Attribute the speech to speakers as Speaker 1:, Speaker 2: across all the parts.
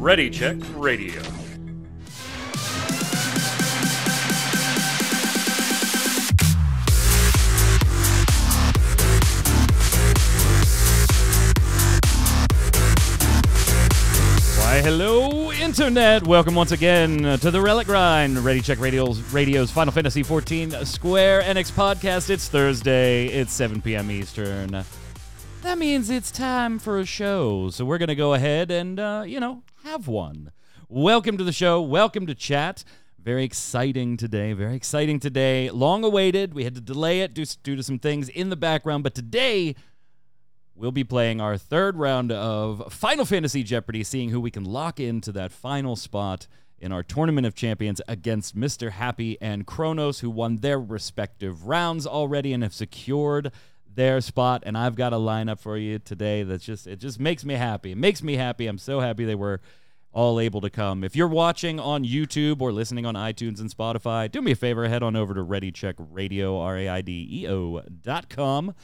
Speaker 1: Ready Check Radio. Internet! Welcome once again to the Relic Grind, Ready Check Radio's, Radio's Final Fantasy XIV Square Enix podcast. It's Thursday, it's 7 p.m. Eastern. That means it's time for a show, so we're going to go ahead and, uh, you know, have one. Welcome to the show, welcome to chat. Very exciting today, very exciting today. Long awaited. We had to delay it due, due to some things in the background, but today we'll be playing our third round of Final Fantasy Jeopardy, seeing who we can lock into that final spot in our Tournament of Champions against Mr. Happy and Kronos, who won their respective rounds already and have secured their spot. And I've got a lineup for you today that's just it just makes me happy. It makes me happy. I'm so happy they were all able to come. If you're watching on YouTube or listening on iTunes and Spotify, do me a favor, head on over to Ready Check Radio, R A I D E O dot com.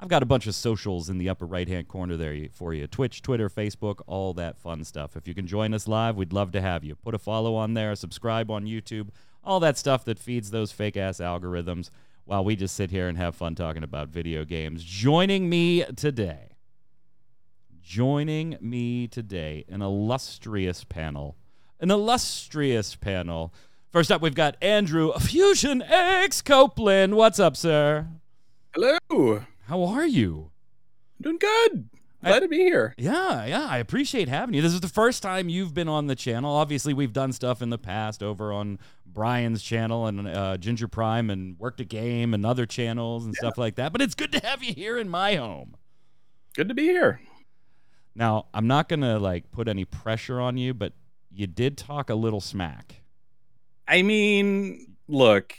Speaker 1: I've got a bunch of socials in the upper right hand corner there for you Twitch, Twitter, Facebook, all that fun stuff. If you can join us live, we'd love to have you. Put a follow on there, subscribe on YouTube, all that stuff that feeds those fake ass algorithms while we just sit here and have fun talking about video games. Joining me today, joining me today, an illustrious panel. An illustrious panel. First up, we've got Andrew Fusion X Copeland. What's up, sir?
Speaker 2: Hello.
Speaker 1: How are you?
Speaker 2: I'm Doing good. Glad
Speaker 1: I-
Speaker 2: to be here.
Speaker 1: Yeah, yeah, I appreciate having you. This is the first time you've been on the channel. Obviously, we've done stuff in the past over on Brian's channel and uh, Ginger Prime and Worked a Game and other channels and stuff like that. But it's good to have you here in my home.
Speaker 2: Good to be here.
Speaker 1: Now, I'm not gonna like put any pressure on you, but you did talk a little smack.
Speaker 2: I mean, look,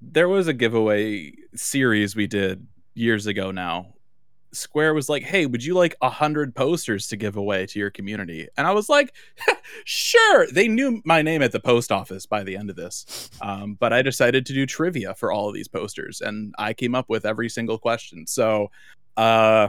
Speaker 2: there was a giveaway series we did years ago now. Square was like, "Hey, would you like a hundred posters to give away to your community?" And I was like, "Sure." They knew my name at the post office by the end of this, um, but I decided to do trivia for all of these posters, and I came up with every single question. So, uh,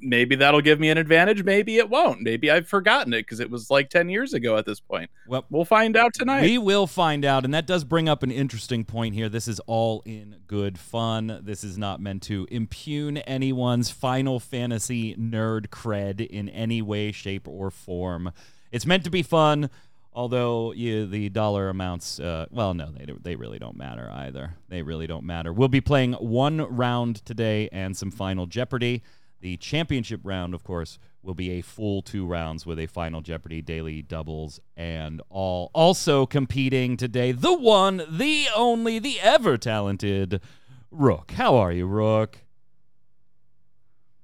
Speaker 2: maybe that'll give me an advantage. Maybe it won't. Maybe I've forgotten it because it was like ten years ago at this point.
Speaker 1: Well,
Speaker 2: We'll find out tonight.
Speaker 1: We will find out, and that does bring up an interesting point here. This is all in good fun. This is not meant to impugn anyone's Final Fantasy nerd cred in any way, shape, or form. It's meant to be fun, although you, the dollar amounts, uh, well, no, they, they really don't matter either. They really don't matter. We'll be playing one round today and some Final Jeopardy. The championship round, of course, will be a full two rounds with a final Jeopardy daily doubles and all. Also competing today, the one, the only, the ever talented Rook. How are you, Rook?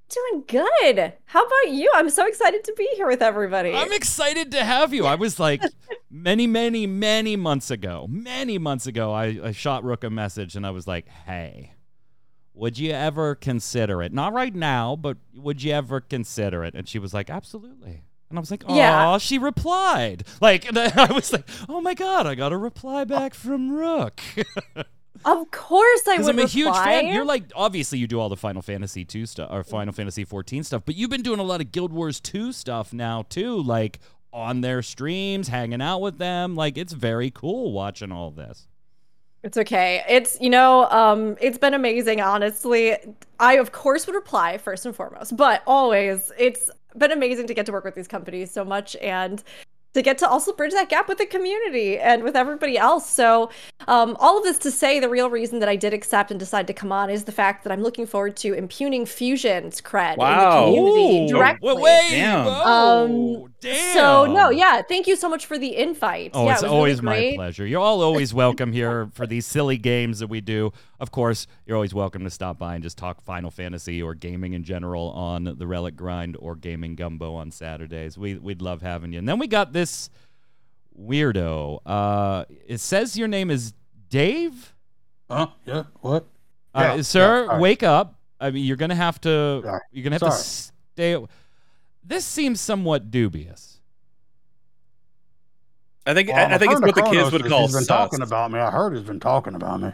Speaker 3: Doing good. How about you? I'm so excited to be here with everybody.
Speaker 1: I'm excited to have you. I was like, many, many, many months ago, many months ago, I, I shot Rook a message and I was like, hey, would you ever consider it? Not right now, but would you ever consider it? And she was like, absolutely. And I was like, oh,
Speaker 3: Yeah.
Speaker 1: she replied. Like, and I was like, oh my God, I got a reply back from Rook.
Speaker 3: of course I
Speaker 1: Because
Speaker 3: would
Speaker 1: I'm a huge fan. You're like, obviously, you do all the Final Fantasy 2 stuff or Final Fantasy 14 stuff, but you've been doing a lot of Guild Wars 2 stuff now, too. Like, on their streams, hanging out with them. Like, it's very cool watching all this.
Speaker 3: It's okay. It's you know, um, it's been amazing. Honestly, I of course would reply first and foremost, but always it's been amazing to get to work with these companies so much and to get to also bridge that gap with the community and with everybody else. So, um, all of this to say, the real reason that I did accept and decide to come on is the fact that I'm looking forward to impugning Fusion's cred
Speaker 2: Wow.
Speaker 3: in the community
Speaker 1: Ooh.
Speaker 3: directly.
Speaker 1: Wait, wait,
Speaker 2: Damn.
Speaker 3: Um,
Speaker 1: damn.
Speaker 3: So no, yeah, thank you so much for the invite.
Speaker 1: Oh,
Speaker 3: yeah,
Speaker 1: it's
Speaker 3: it was really
Speaker 1: always my pleasure. You're all always welcome here for these silly games that we do. Of course, you're always welcome to stop by and just talk Final Fantasy or gaming in general on the Relic Grind or Gaming Gumbo on Saturdays. We we'd love having you. And then we got this weirdo. Uh, it says your name is Dave.
Speaker 4: Huh? Yeah. What?
Speaker 1: Uh,
Speaker 4: Yeah,
Speaker 1: sir,
Speaker 4: yeah, all right.
Speaker 1: wake up. I mean, you're gonna have to.
Speaker 4: Sorry.
Speaker 1: You're gonna have to stay. This seems somewhat dubious.
Speaker 2: I think
Speaker 4: Well,
Speaker 2: I,
Speaker 4: I'm
Speaker 2: think it's what the kids would call
Speaker 4: He's been
Speaker 2: sus.
Speaker 4: talking about me. I heard he's been talking about me.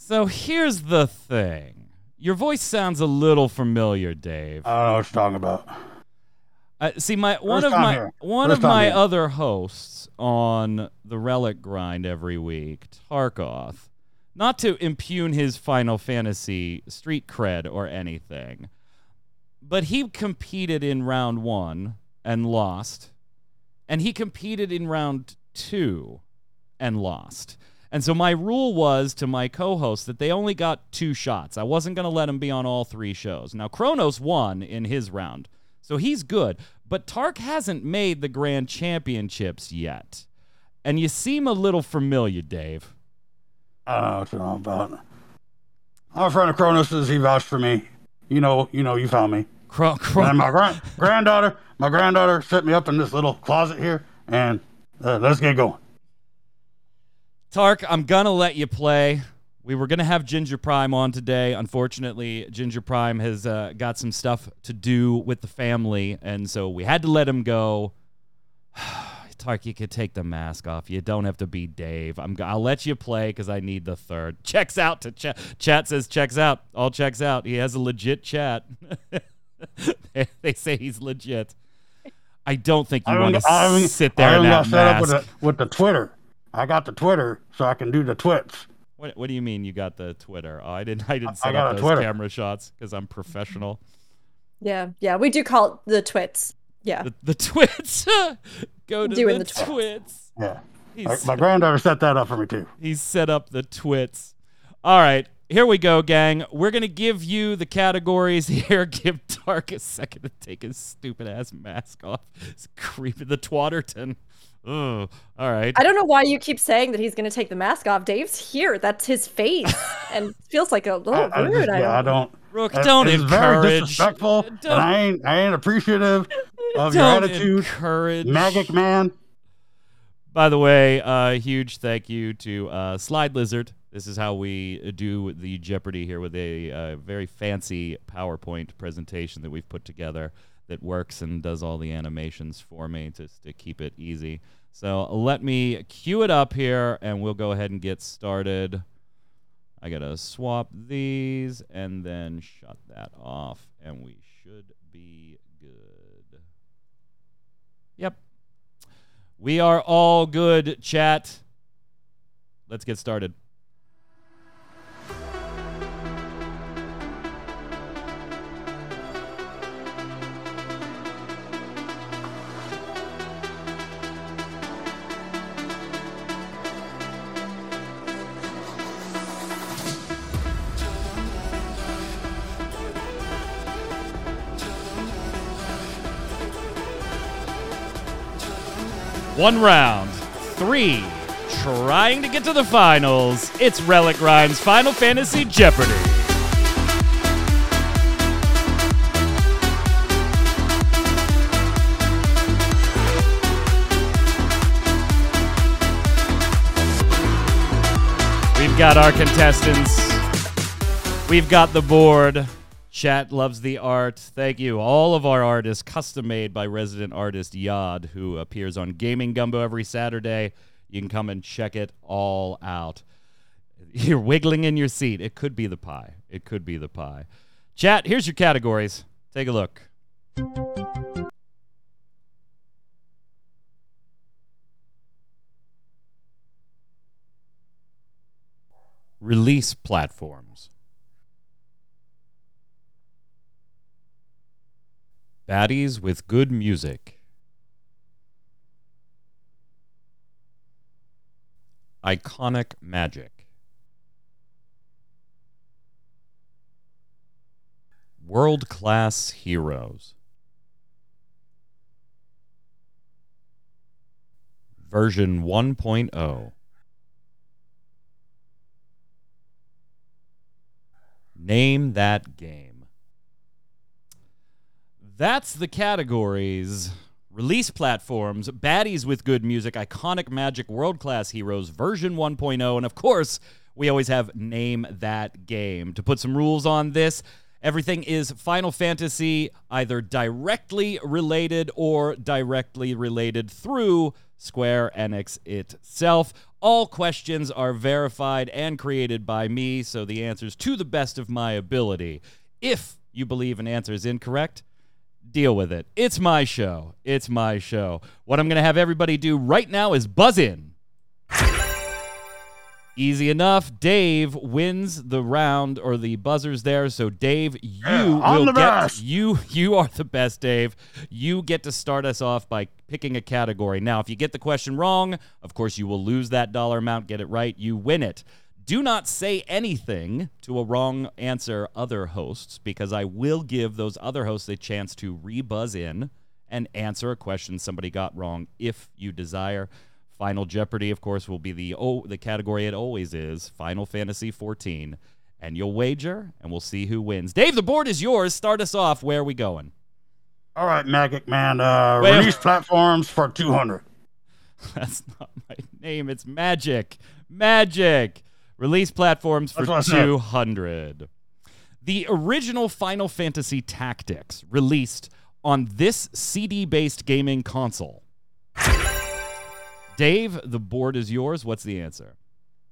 Speaker 1: So here's the thing. Your voice sounds a little familiar, Dave.
Speaker 4: I don't know what you're talking about.
Speaker 1: Uh, see, my one
Speaker 4: First
Speaker 1: of my
Speaker 4: here.
Speaker 1: one
Speaker 4: First
Speaker 1: of my
Speaker 4: here.
Speaker 1: other hosts on the Relic Grind every week, Tarkoth, not to impugn his Final Fantasy street cred or anything, but he competed in round one and lost, and he competed in round two and lost. And so my rule was to my co-host that they only got two shots. I wasn't going to let him be on all three shows. Now Kronos won in his round. So he's good, but Tark hasn't made the grand championships yet. And you seem a little familiar, Dave.
Speaker 4: I don't know what you're on about. I'm a friend of Kronos's. He vouched for me. You know, you know, you found me.
Speaker 1: Cro- Cro-
Speaker 4: And my grand granddaughter, my granddaughter set me up in this little closet here, and uh, let's get going.
Speaker 1: Tark, I'm gonna let you play. We were gonna have Ginger Prime on today. Unfortunately, Ginger Prime has uh, got some stuff to do with the family, and so we had to let him go. Tark, you could take the mask off. You don't have to be Dave. I'm. I'll let you play because I need the third. Checks out to chat. Chat says checks out. All checks out. He has a legit chat. they, they say he's legit. I don't think you want to sit there
Speaker 4: I
Speaker 1: in that
Speaker 4: got set up
Speaker 1: mask.
Speaker 4: with the, with the Twitter. I got the Twitter so I can do the twits.
Speaker 1: What What do you mean you got the Twitter? Oh, I didn't. I didn't set
Speaker 4: got
Speaker 1: up those
Speaker 4: Twitter.
Speaker 1: camera shots because I'm professional.
Speaker 3: Yeah, yeah, we do call it the twits. Yeah.
Speaker 1: The, the twits. Go to
Speaker 3: Doing
Speaker 1: the,
Speaker 3: the twits.
Speaker 1: twits.
Speaker 4: Yeah.
Speaker 1: He's,
Speaker 4: My, my granddaughter set that up for me too.
Speaker 1: He set up the twits. All right, here we go, gang. We're gonna give you the categories here. Give Tark a second to take his stupid ass mask off. It's creepy. The Twatterton. Oh, all right.
Speaker 3: I don't know why you keep saying that he's going to take the mask off. Dave's here. That's his face. and feels like a little
Speaker 4: I, I
Speaker 3: rude.
Speaker 4: just,
Speaker 3: I
Speaker 4: yeah, I
Speaker 3: don't-
Speaker 4: don't.
Speaker 1: Rook,
Speaker 4: it-
Speaker 1: don't
Speaker 4: it's
Speaker 1: encourage.
Speaker 4: very disrespectful,
Speaker 1: Don't-
Speaker 4: and I ain't, I ain't appreciative of your
Speaker 1: don't
Speaker 4: attitude,
Speaker 1: encourage.
Speaker 4: magic man.
Speaker 1: By the way, uh, huge thank you to uh, Slide Lizard. This is how we do the Jeopardy here with a uh, very fancy PowerPoint presentation that we've put together that works and does all the animations for me just to keep it easy. So let me cue it up here and we'll go ahead and get started. I gotta swap these and then shut that off, and we should be good. Yep. We are all good, chat. Let's get started. One round, three, trying to get to the finals. It's Relic Grind's Final Fantasy Jeopardy. We've got our contestants. We've got the board. Chat loves the art. Thank you. All of our art is custom made by resident artist Yad, who appears on Gaming Gumbo every Saturday. You can come and check it all out. You're wiggling in your seat. It could be the pie. It could be the pie. Chat, here's your categories. Take a look. Release platforms. Baddies with good music. Iconic magic. World class heroes. Version oh. 1.0. Name that game. That's the categories. Release platforms, baddies with good music, iconic magic, world class heroes, version 1.0, and of course, we always have name that game. To put some rules on this, everything is Final Fantasy, either directly related or directly related through Square Enix itself. All questions are verified and created by me, so the answers to the best of my ability. If you believe an answer is incorrect, deal with it. It's my show. It's my show. What I'm going to have everybody do right now is buzz in. Easy enough. Dave wins the round or the buzzers there. So Dave, you
Speaker 4: Yeah,
Speaker 1: will get
Speaker 4: best.
Speaker 1: you you are the best, Dave. You get to start us off by picking a category. Now, if you get the question wrong, of course you will lose that dollar amount. Get it right, you win it. Do not say anything to a wrong answer other hosts because I will give those other hosts a chance to rebuzz in and answer a question somebody got wrong if you desire. Final Jeopardy, of course, will be the oh, the category it always is, Final Fantasy 14. And you'll wager, and we'll see who wins. Dave, the board is yours. Start us off. Where are we going?
Speaker 4: All right, Magic Man. Uh,
Speaker 1: Wait.
Speaker 4: release platforms for 200.
Speaker 1: That's not my name. It's Magic. Magic. Release platforms for
Speaker 4: That's what I said.
Speaker 1: 200. The original Final Fantasy Tactics released on this CD based gaming console. Dave, the board is yours. What's the answer?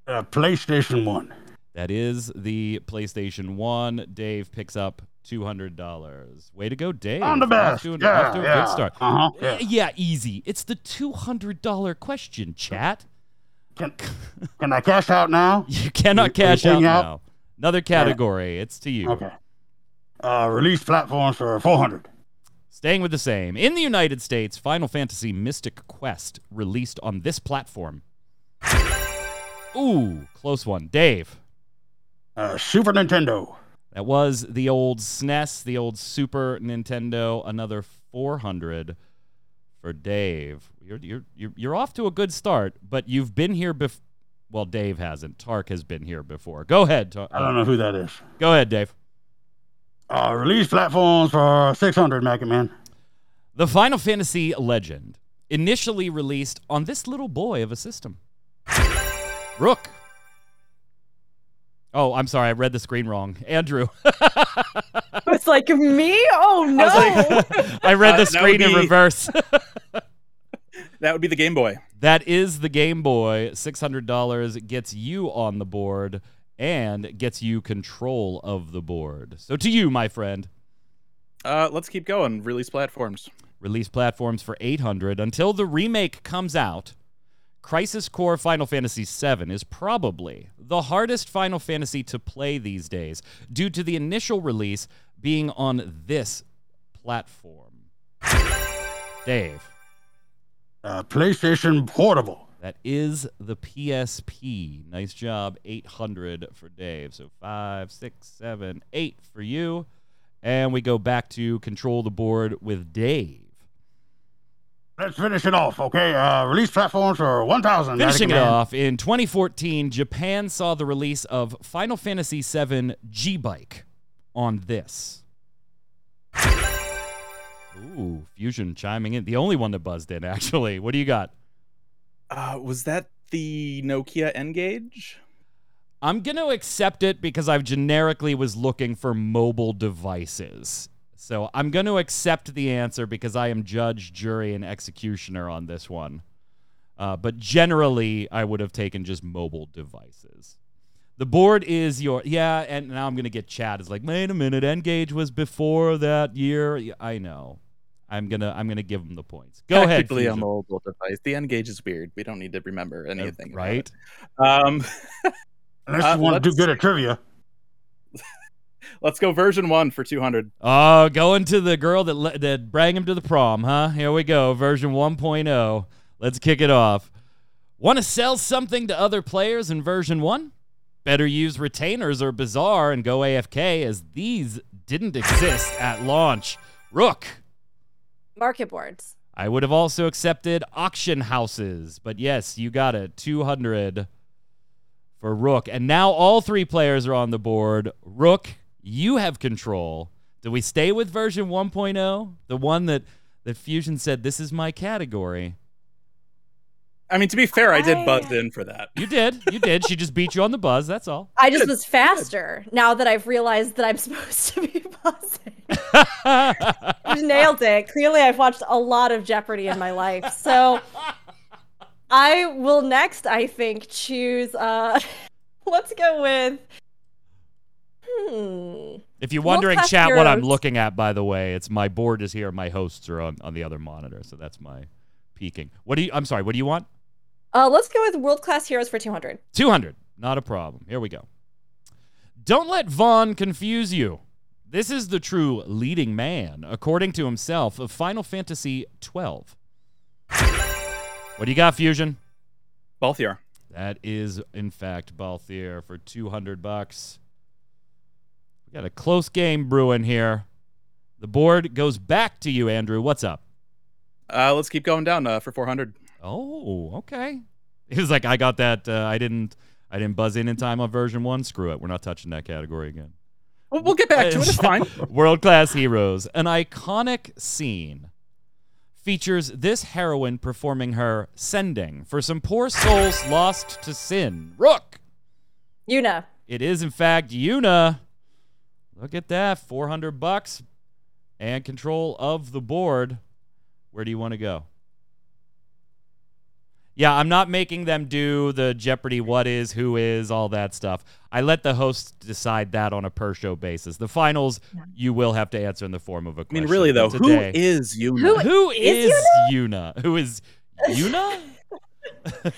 Speaker 4: Uh, PlayStation 1.
Speaker 1: That is the PlayStation 1. Dave picks up $200. Way to go, Dave.
Speaker 4: I'm the
Speaker 1: Off
Speaker 4: best.
Speaker 1: to, an-
Speaker 4: yeah,
Speaker 1: off to a
Speaker 4: yeah.
Speaker 1: good start.
Speaker 4: Uh-huh. Yeah.
Speaker 1: Yeah, easy. It's the $200 question, chat.
Speaker 4: Can, can I cash out now?
Speaker 1: You cannot cash out
Speaker 4: out?
Speaker 1: now. Another category. It's to you.
Speaker 4: Okay. Uh, release platforms for 400.
Speaker 1: Staying with the same. In the United States, Final Fantasy Mystic Quest released on this platform. Ooh, close one. Dave.
Speaker 4: Uh, Super Nintendo.
Speaker 1: That was the old SNES, the old Super Nintendo. Another 400 for Dave. You're you're you're, you're off to a good start, but you've been here before. Well, Dave hasn't. Tark has been here before. Go ahead. Tar-
Speaker 4: I don't know who that is.
Speaker 1: Go ahead, Dave.
Speaker 4: Uh, release platforms for 600, Magic Man.
Speaker 1: The Final Fantasy Legend, initially released on this little boy of a system. Rook. Oh, I'm sorry. I read the screen wrong. Andrew.
Speaker 3: It's like me? Oh no!
Speaker 2: was
Speaker 1: I read
Speaker 2: Uh,
Speaker 1: the
Speaker 2: that
Speaker 1: screen
Speaker 2: would
Speaker 1: in reverse.
Speaker 2: That would be the Game Boy.
Speaker 1: that is the Game Boy. $600 gets you on the board and gets you control of the board. So to you, my friend.
Speaker 2: Uh, let's keep going. Release platforms.
Speaker 1: release platforms for 800 until the remake comes out crisis core final fantasy VII is probably the hardest final fantasy to play these days due to the initial release being on this platform dave
Speaker 4: Uh, PlayStation Portable.
Speaker 1: that is the psp nice job 800 for dave so five six seven eight for you and we go back to control the board with dave
Speaker 4: Let's finish it off, okay? Uh, release platforms for 1,000.
Speaker 1: Finishing it off, in 2014, Japan saw the release of Final Fantasy VII G Bike on this. Ooh, Fusion chiming in. The only one that buzzed in, actually. What do you got?
Speaker 2: Uh, was that the Nokia N-Gage?
Speaker 1: I'm going to accept it because I generically was looking for mobile devices. So I'm going to accept the answer because I am judge, jury, and executioner on this one. Uh, but generally, I would have taken just mobile devices. The board is your yeah, and now I'm gonna get Chad It's like, wait a minute, N-Gage was before that year. Yeah, I know. I'm gonna I'm gonna give them the points. Go ahead,
Speaker 2: Technically a
Speaker 1: Fusion.
Speaker 2: mobile device. The N-Gage is weird. We don't need to remember
Speaker 1: Uh,
Speaker 2: anything. about
Speaker 1: right?
Speaker 2: it. Um,
Speaker 4: Unless
Speaker 2: Uh,
Speaker 4: want to do good at trivia.
Speaker 2: let's go version one for 200.
Speaker 1: Oh, going to the girl that le- that bring him to the prom, huh? Here we go, version 1.0. Let's kick it off. Want to sell something to other players in version 1? Better use retainers or Bazaar and go AFK as these didn't exist at launch. Rook.
Speaker 3: Market boards.
Speaker 1: I would have also accepted auction houses, but yes, you got it. 200 for Rook. And now all three players are on the board. Rook, you have control. Do we stay with version 1.0? The one that, that Fusion said, this is my category.
Speaker 2: I mean, to be fair, I did buzz in for that.
Speaker 1: You did. You did. She just beat you on the buzz. That's all.
Speaker 3: I just was faster now that I've realized that I'm supposed to be buzzing. You nailed it. Clearly, I've watched a lot of Jeopardy in my life. So I will next, I think, choose. uh Let's go with. Hmm.
Speaker 1: If you're wondering,
Speaker 3: World-class
Speaker 1: chat, what I'm looking at, by the way, it's my board is here. My hosts are on, on the other monitor, so that's my peeking. What do you? I'm sorry. What do you want?
Speaker 3: Uh, let's go with world class heroes for 200.
Speaker 1: 200. Not a problem. Here we go. Don't let Vaan confuse you. This is the true leading man, according to himself, of Final Fantasy 12. What do you got, Fusion?
Speaker 2: Balthier.
Speaker 1: That is, in fact, Balthier for 200 bucks. We got a close game brewing here. The board goes back to you, Andrew. What's up?
Speaker 2: Uh, let's keep going down uh, for 400.
Speaker 1: Oh, okay. He was like, I got that. Uh, I didn't. I didn't buzz in in time on version one. Screw it. We're not touching that category again.
Speaker 2: We'll, we'll get back to it. It's fine.
Speaker 1: World class heroes. An iconic scene features this heroine performing her sending for some poor souls lost to sin. Rook.
Speaker 3: Yuna.
Speaker 1: It is in fact Yuna. Look at that, 400 bucks and control of the board. Where do you want to go? Yeah, I'm not making them do the Jeopardy what is, who is, all that stuff. I let the hosts decide that on a per show basis. The finals you will have to answer in the form of a question.
Speaker 2: I mean, really, though,
Speaker 1: but today-
Speaker 2: is Yuna?
Speaker 3: Who-
Speaker 1: who
Speaker 3: is
Speaker 1: is Yuna? Who is Yuna?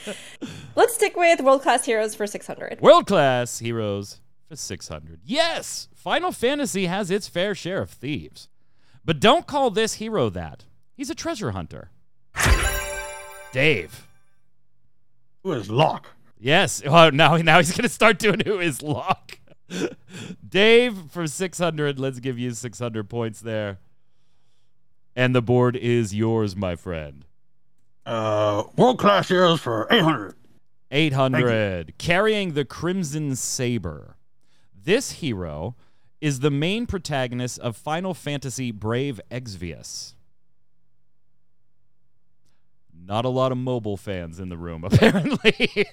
Speaker 3: Let's stick with world class heroes for 600.
Speaker 1: World class heroes for 600. Yes, Final Fantasy has its fair share of thieves. But don't call this hero that. He's a treasure hunter. Dave.
Speaker 4: Who is Locke?
Speaker 1: Yes. Oh, now, now he's going to start doing who is Locke. Dave for 600. Let's give you 600 points there. And the board is yours, my friend.
Speaker 4: Uh, world class heroes for 800.
Speaker 1: 800 carrying the crimson saber this hero is the main protagonist of final fantasy brave exvius not a lot of mobile fans in the room apparently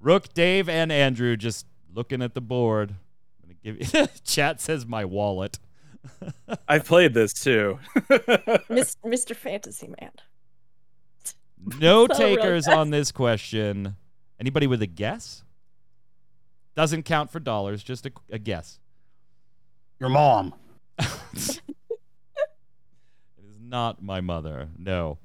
Speaker 1: rook dave and andrew just looking at the board I'm gonna give you chat says my wallet
Speaker 2: I've played this too.
Speaker 3: Mr. Fantasy Man.
Speaker 1: No
Speaker 3: oh, So
Speaker 1: takers
Speaker 3: fast.
Speaker 1: on this question. Anybody with a guess? Doesn't count for dollars, just a, a guess.
Speaker 4: Your mom.
Speaker 1: It is not my mother. No.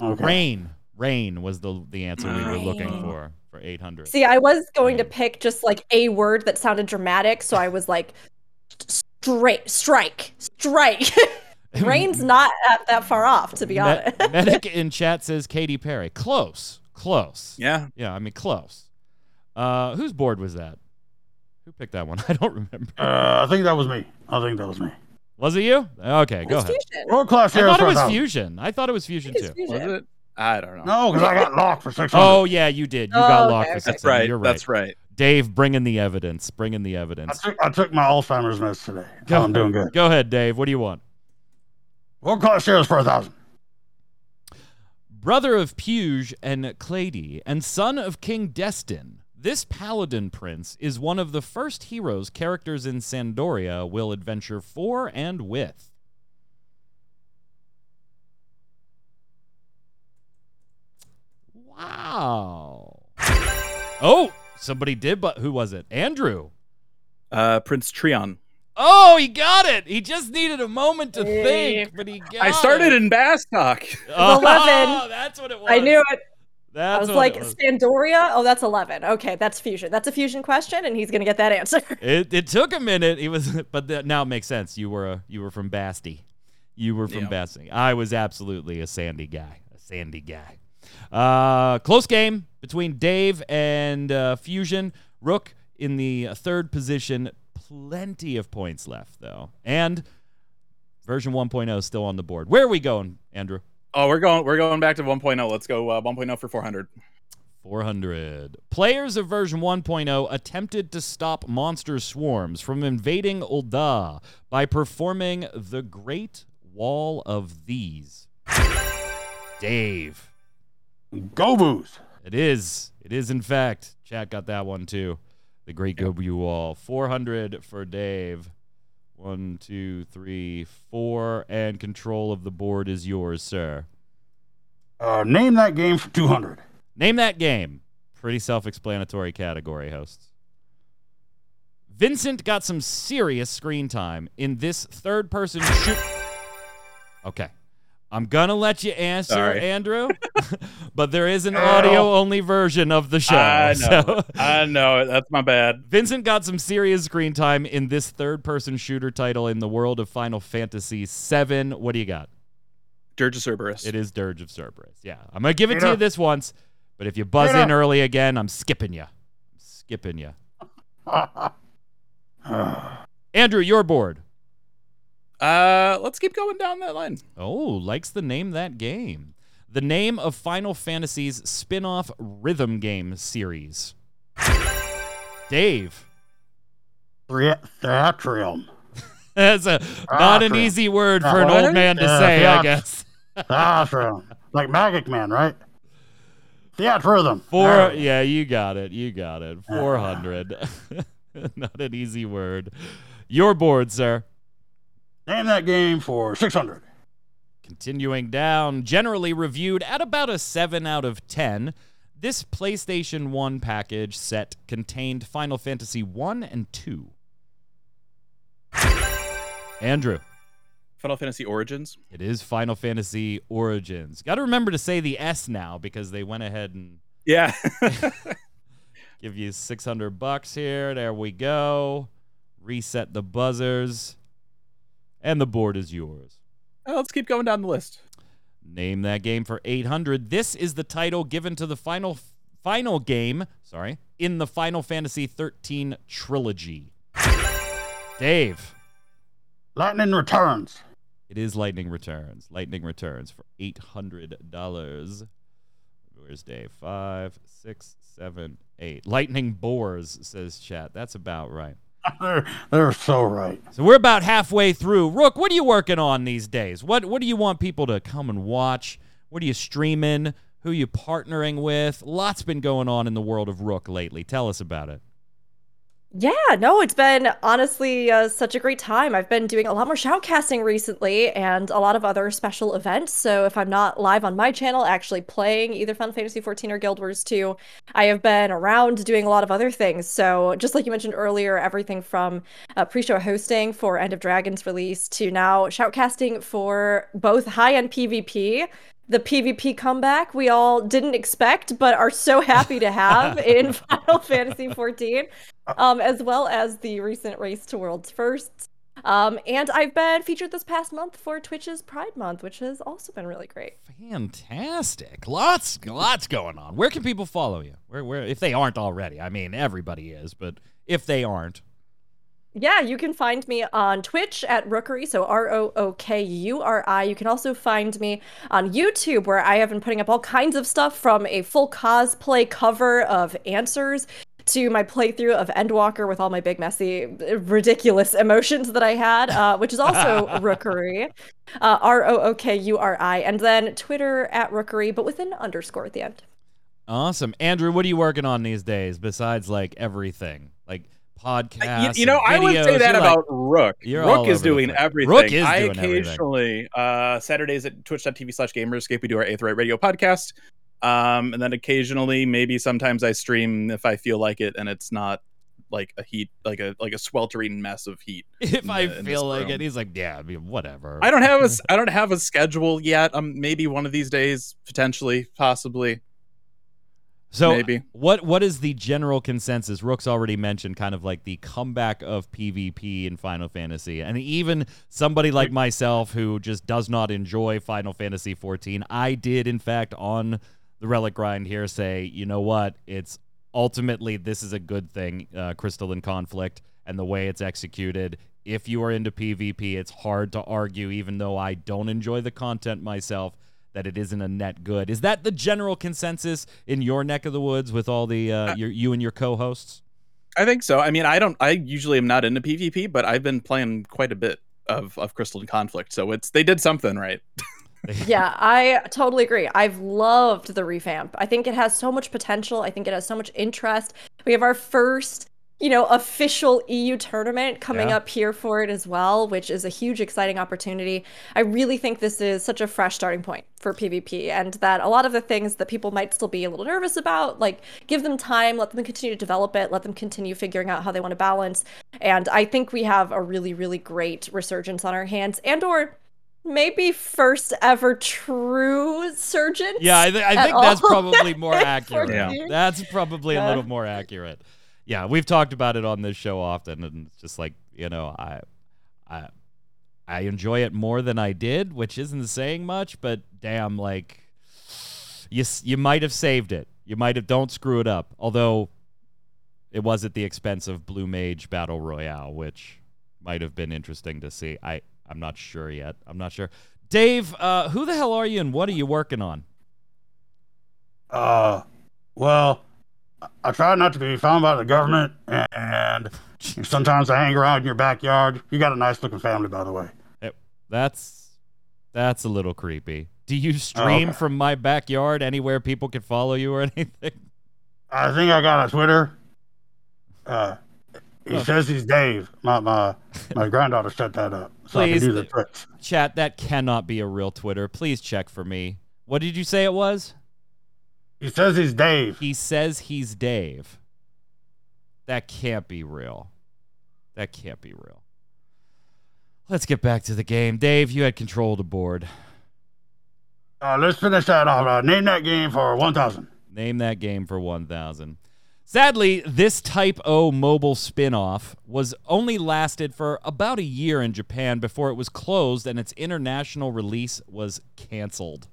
Speaker 4: Okay.
Speaker 1: Rain. Rain was the the answer we were looking for for 800.
Speaker 3: See, I was going to pick just like a word that sounded dramatic, so I was like, straight, strike, strike. Rain's not at that far off, to be
Speaker 1: Me-
Speaker 3: honest.
Speaker 1: Medic in chat says Katy Perry. Close. Close.
Speaker 2: yeah.
Speaker 1: Yeah, I mean close. Uh whose board was that? Who picked that one? I don't remember.
Speaker 4: Uh, I think that was me. I think that was me.
Speaker 1: Was it you? Okay, go ahead.
Speaker 3: fusion.
Speaker 4: World class
Speaker 1: I thought it was
Speaker 4: 1,000.
Speaker 1: Fusion. I thought it was Fusion too.
Speaker 3: fusion.
Speaker 2: Was it? I don't know.
Speaker 4: No, because I got locked for 600.
Speaker 1: Oh yeah, you did. You
Speaker 3: Oh,
Speaker 1: got
Speaker 3: okay,
Speaker 1: locked for six.
Speaker 2: That's right.
Speaker 1: You're right.
Speaker 2: That's right.
Speaker 1: Dave, bring in the evidence. Bring in the
Speaker 4: I
Speaker 1: evidence.
Speaker 4: took, I took my Alzheimer's meds today.
Speaker 1: Go.
Speaker 4: I'm doing good.
Speaker 1: Go ahead, Dave. What do you want?
Speaker 4: World class heroes for a 1,000.
Speaker 1: Brother of Pieuje and Claidie, and son of King Destin, this paladin prince is one of the first heroes characters in San d'Oria will adventure for and with. Wow. Oh, somebody did, but who was it? Andrew.
Speaker 2: Uh, Prince Trion.
Speaker 1: Oh, he got it. He just needed a moment to
Speaker 3: Hey.
Speaker 1: think, but he got
Speaker 2: I started
Speaker 1: it.
Speaker 2: in Bastok.
Speaker 1: Oh,
Speaker 3: 11.
Speaker 1: that's what it was.
Speaker 3: I knew it.
Speaker 1: That's
Speaker 3: I was like,
Speaker 1: it was.
Speaker 3: San d'Oria? Oh, that's 11. Okay, that's fusion. That's a fusion question, and he's going to get that answer.
Speaker 1: It, it took a minute. He was, but that, now it makes sense. You were a, you were from Basti. You were from
Speaker 2: Yeah.
Speaker 1: Basti. I was absolutely a Sandy guy. A Sandy guy. Uh, close game between Dave and uh, Fusion. Rook in the third position. Plenty of points left though, and version 1.0 is still on the board. Where are we going, Andrew?
Speaker 2: Oh, we're going. We're going back to 1.0. Let's go uh, 1.0 for 400.
Speaker 1: 400. Players of version 1.0 attempted to stop monster swarms from invading Ul'dah by performing the Great Wall of These. Dave.
Speaker 4: Go Boos.
Speaker 1: It is. It is, in fact. Chat got that one too. The Great Gobu Wall. 400 for Dave. One, two, three, four. And control of the board is yours, sir.
Speaker 4: Uh, name that game for 200.
Speaker 1: Name that game. Pretty self explanatory category, hosts. Vincent got some serious screen time in this third person shoot. Okay. I'm going to let you answer,
Speaker 2: Sorry.
Speaker 1: Andrew, but there is an audio only version of the show.
Speaker 2: I know.
Speaker 1: so-
Speaker 2: I know. That's my bad.
Speaker 1: Vincent got some serious screen time in this third person shooter title in the world of Final Fantasy VII. What do you got?
Speaker 2: Dirge of Cerberus.
Speaker 1: It is Dirge of Cerberus. Yeah. I'm going to give it to
Speaker 4: Peter.
Speaker 1: you this once, but if you buzz
Speaker 4: Peter.
Speaker 1: in early again, I'm skipping you. I'm skipping you. Andrew, your board.
Speaker 2: Uh, let's keep going down that line.
Speaker 1: Oh, likes the name that game. The name of Final Fantasy's spin off rhythm game series. Dave.
Speaker 4: Thea-
Speaker 1: That's a not an easy word for an old man to say, I
Speaker 4: theat-
Speaker 1: guess.
Speaker 4: Theatrium. like Magic Man, right? Theatrhythm.
Speaker 1: Four yeah, you got it. You got it. Four hundred. not an easy word. Your board, sir.
Speaker 4: Name that game for 600.
Speaker 1: Continuing down, generally reviewed at about a 7 out of 10. This PlayStation 1 package set contained Final Fantasy 1 and 2. Andrew,
Speaker 2: Final Fantasy Origins.
Speaker 1: it is Final Fantasy Origins. Got to remember to say the S now because they went ahead and
Speaker 2: Yeah.
Speaker 1: give you 600 bucks here. There we go. Reset the buzzers. And the board is yours.
Speaker 2: Uh, let's keep going down the list.
Speaker 1: Name that game for 800. This is the title given to the final final game, sorry, in the Final Fantasy 13 trilogy. Dave,
Speaker 4: Lightning Returns.
Speaker 1: it is Lightning Returns. Lightning Returns for $800. Where's Dave? Five, six, seven, eight. Lightning Bores, says chat. That's about right.
Speaker 4: they're, they're so right.
Speaker 1: So we're about halfway through. Rook, what are you working on these days? What what do you want people to come and watch? What are you streaming? Who are you partnering with? Lots been going on in the world of Rook lately. Tell us about it.
Speaker 3: Yeah, no, it's been honestly uh, such a great time. I've been doing a lot more shoutcasting recently and a lot of other special events. So if I'm not live on my channel, actually playing either Final Fantasy XIV or Guild Wars 2, I have been around doing a lot of other things. So just like you mentioned earlier, everything from uh, pre-show hosting for End of Dragons release to now shoutcasting for both high-end PvP the PvP comeback we all didn't expect but are so happy to have in Final Fantasy XIV, um, as well as the recent race to world's firsts. Um, and I've been featured this past month for Twitch's Pride Month, which has also been really great.
Speaker 1: Fantastic. Lots lots going on. Where can people follow you? Where where if they aren't already? I mean, everybody is, but if they aren't.
Speaker 3: Yeah, you can find me on Twitch at Rookuri, so R O O K U R I. You can also find me on YouTube, where I have been putting up all kinds of stuff from a full cosplay cover of Answers to my playthrough of Endwalker with all my big, messy, ridiculous emotions that I had, uh, which is also Rookuri, uh, R O O K U R I. And then Twitter at Rookuri, but with an underscore at the end.
Speaker 1: Awesome. Andrew, what are you working on these days besides like everything? Like
Speaker 2: You, you know, I would say that
Speaker 1: You're like-
Speaker 2: about Rook. Rook is doing everything.
Speaker 1: Rook is
Speaker 2: I
Speaker 1: doing
Speaker 2: occasionally, uh, Saturdays at twitch.tv slash gamerescape, we do our Aetheryte Radio podcast. Um, and then occasionally, maybe sometimes I stream if I feel like it and it's not like a heat, like a like a sweltering mess of heat.
Speaker 1: if
Speaker 2: in
Speaker 1: I feel like
Speaker 2: room.
Speaker 1: it, he's like, yeah, I mean, whatever.
Speaker 2: I don't have a I don't have a schedule yet. Um, maybe one of these days, potentially, possibly,
Speaker 1: So
Speaker 2: maybe.
Speaker 1: what what is the general consensus? Rook's already mentioned kind of like the comeback of PvP in Final Fantasy. And even somebody like myself who just does not enjoy Final Fantasy 14, I did in fact on the Relic Grind here say, you know what? It's ultimately this is a good thing, uh, Crystalline Conflict and the way it's executed. If you are into PvP, it's hard to argue, even though I don't enjoy the content myself, that it isn't a net good. Is that the general consensus in your neck of the woods with all the uh, your, you and your co-hosts?
Speaker 2: I think so. I mean, I don't. I usually am not into PvP, but I've been playing quite a bit of of Crystalline Conflict, so it's they did something right.
Speaker 3: yeah, I totally agree. I've loved the revamp. I think it has so much potential. I think it has so much interest. We have our first you know, official EU tournament coming
Speaker 1: Yeah.
Speaker 3: up here for it as well, which is a huge, exciting opportunity. I really think this is such a fresh starting point for PvP, and that a lot of the things that people might still be a little nervous about, like give them time, let them continue to develop it, let them continue figuring out how they want to balance. And I think we have a really, really great resurgence on our hands, and or maybe first ever true surgeons.
Speaker 1: Yeah, I, th- I think that's probably more accurate.
Speaker 2: Yeah.
Speaker 1: That's probably a little more accurate. Yeah, we've talked about it on this show often, and it's just like you know, I, I, I enjoy it more than I did, which isn't saying much, but damn, like, you you might have saved it. You might have. Don't screw it up. Although, it was at the expense of Blue Mage Battle Royale, which might have been interesting to see. I I'm not sure yet. I'm not sure. Dave, uh, who the hell are you, and what are you working on?
Speaker 4: Uh, well, I- try not to be found by the government, and sometimes I hang around in your backyard. You got a nice looking family, by the way.
Speaker 1: That's that's a little creepy. Do you stream
Speaker 4: okay.
Speaker 1: from my backyard anywhere people can follow you or anything?
Speaker 4: I think I got a Twitter. Uh, he says he's Dave. My my my granddaughter set that up so I can do the tricks.
Speaker 1: Chat, that cannot be a real Twitter. Please check for me. What did you say it was?
Speaker 4: He says he's Dave.
Speaker 1: He says he's Dave. That can't be real. That can't be real. Let's get back to the game. Dave, you had control of the board.
Speaker 4: Uh, let's finish that off. Uh, name that game for one thousand.
Speaker 1: Name that game for 1000. Sadly, this Type O mobile spin-off was only lasted for about a year in Japan before it was closed and its international release was canceled.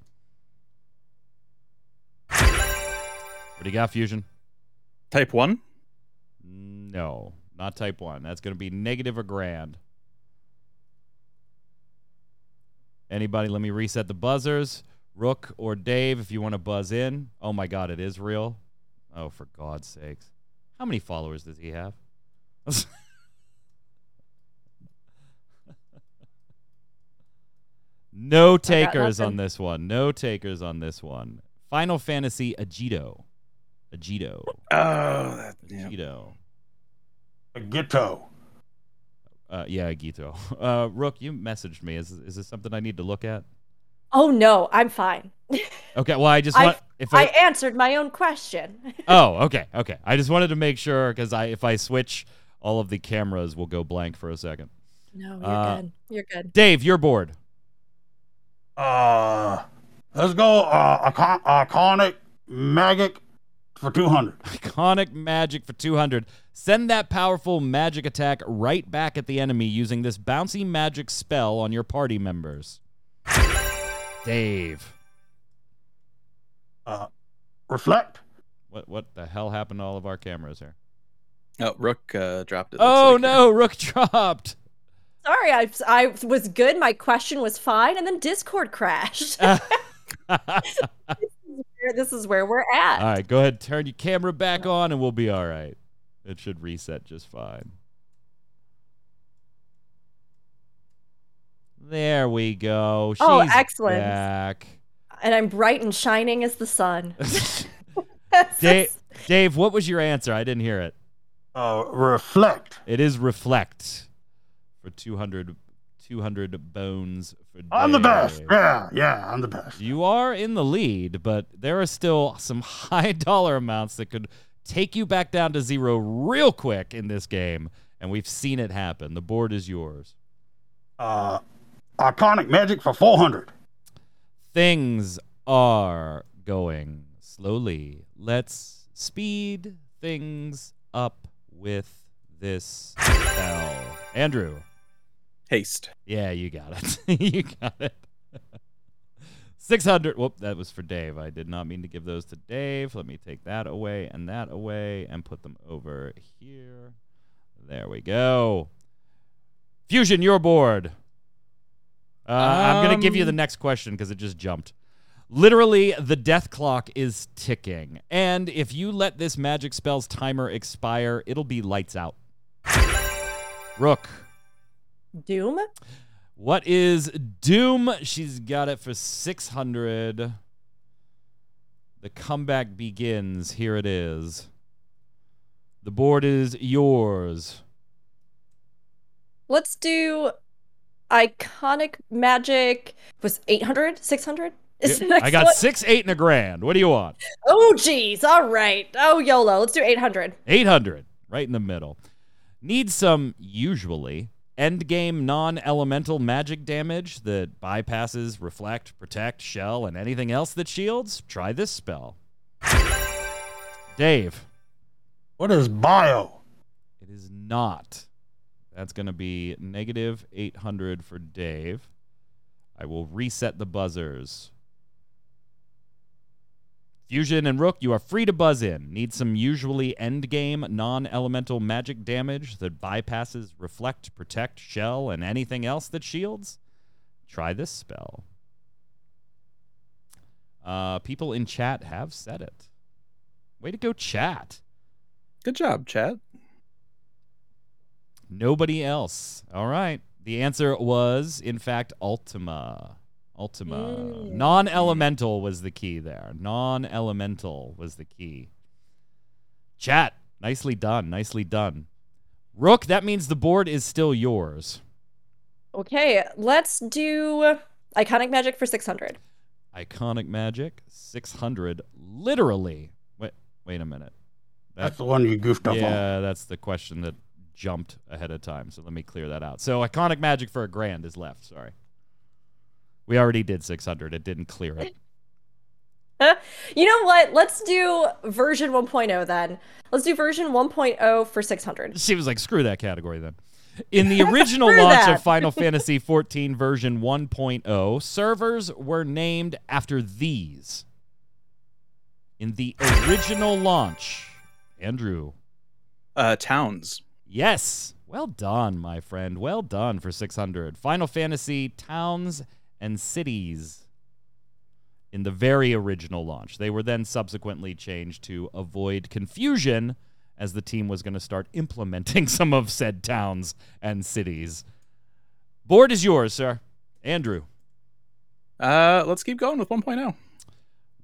Speaker 1: What do you got, Fusion?
Speaker 2: Type one.
Speaker 1: No, not Type 1. That's going to be negative a grand. Anybody, let me reset the buzzers. Rook or Dave, if you want to buzz in. Oh my God, it is real. Oh, for God's sakes. How many followers does he have? no takers on this one. No takers on this one. Final Fantasy Agito. Agito.
Speaker 2: Oh, that, yeah.
Speaker 1: Agito.
Speaker 4: Ghetto.
Speaker 1: Uh, yeah, Gito. Uh, Rook, you messaged me. Is is this something I need to look at?
Speaker 3: Oh no, I'm fine.
Speaker 1: Okay. Well, I just
Speaker 3: I-
Speaker 1: want if
Speaker 3: I
Speaker 1: I,
Speaker 3: answered my own question.
Speaker 1: oh okay okay. I just wanted to make sure because I if I switch, all of the cameras will go blank for a second.
Speaker 3: No, you're
Speaker 1: Uh,
Speaker 3: good. You're good.
Speaker 1: Dave, your board.
Speaker 4: Uh, let's go. Uh, icon- iconic magic for two hundred.
Speaker 1: Iconic magic for 200. Send that powerful magic attack right back at the enemy using this bouncy magic spell on your party members. Dave,
Speaker 4: Uh, reflect.
Speaker 1: what what the hell happened to all of our cameras here?
Speaker 2: Oh, Rook uh, dropped it.
Speaker 1: Oh
Speaker 2: like.
Speaker 1: no, Rook dropped.
Speaker 3: Sorry, I I was good. My question was fine, and then Discord crashed. this is where we're at.
Speaker 1: All right, go ahead, turn your camera back on, and we'll be all right. It should reset just fine. There we go. She's
Speaker 3: Oh, excellent.
Speaker 1: Back.
Speaker 3: And I'm bright and shining as the sun.
Speaker 1: Dave, Dave, what was your answer? I didn't hear it.
Speaker 4: Uh, reflect.
Speaker 1: It is reflect for 200, 200 bones for
Speaker 4: I'm the best. Yeah, yeah, I'm the best.
Speaker 1: You are in the lead, but there are still some high dollar amounts that could take you back down to zero real quick in this game, and we've seen it happen. The board is yours.
Speaker 4: Uh, iconic magic for four hundred.
Speaker 1: Things are going slowly. Let's speed things up with this spell. Andrew.
Speaker 2: Haste.
Speaker 1: Yeah, you got it. you got it. 600. Whoop, that was for Dave. I did not mean to give those to Dave. Let me take that away and that away and put them over here. There we go. Fusion, your board. Uh, I'm going to give you the
Speaker 2: Um,
Speaker 1: next question because it just jumped. Literally, the death clock is ticking. And if you let this magic spell's timer expire, it'll be lights out. Rook.
Speaker 3: Doom?
Speaker 1: What is Doom? She's got it for 600. The comeback begins. Here it is. The board is yours.
Speaker 3: Let's do iconic magic. Was 800? 600? Is next
Speaker 1: I got
Speaker 3: one?
Speaker 1: six, eight, and a grand. What do you want?
Speaker 3: Oh, geez. All right. Oh, YOLO. Let's do 800.
Speaker 1: 800, right in the middle. Need some, usually, endgame non elemental magic damage that bypasses, reflect, protect, shell, and anything else that shields? Try this spell. Dave,
Speaker 4: What is bio?
Speaker 1: it is not. That's going to be negative 800 for Dave. I will reset the buzzers. Fusion and Rook, you are free to buzz in. Need some usually endgame non elemental magic damage that bypasses Reflect, Protect, Shell, and anything else that shields? Try this spell. Uh, people in chat have said it. Way to go, chat.
Speaker 2: Good job, chat.
Speaker 1: Nobody else. All right. The answer was, in fact, Ultima. Ultima.
Speaker 3: Mm.
Speaker 1: Non elemental was the key there. Non elemental was the key. Chat. Nicely done. Nicely done. Rook, that means the board is still yours.
Speaker 3: Okay. Let's do iconic magic for 600.
Speaker 1: Iconic magic, 600. Literally. Wait, wait a minute.
Speaker 4: That's the one you goofed up on.
Speaker 1: Yeah, that's the question that jumped ahead of time. So let me clear that out. So iconic magic for a grand is left. Sorry. We already did 600. It didn't clear it.
Speaker 3: You know what? Let's do version 1.0 then. Let's do version 1.0 for 600.
Speaker 1: She was like, screw that category then. In the original launch
Speaker 3: that.
Speaker 1: of Final Fantasy XIV version 1.0, servers were named after these. In the original launch, Andrew.
Speaker 2: Uh, towns.
Speaker 1: Yes. Well done, my friend. Well done for 600. Final Fantasy towns and cities in the very original launch. They were then subsequently changed to avoid confusion as the team was going to start implementing some of said towns and cities. Board is yours, sir. Andrew.
Speaker 2: Uh, let's keep going with 1.0.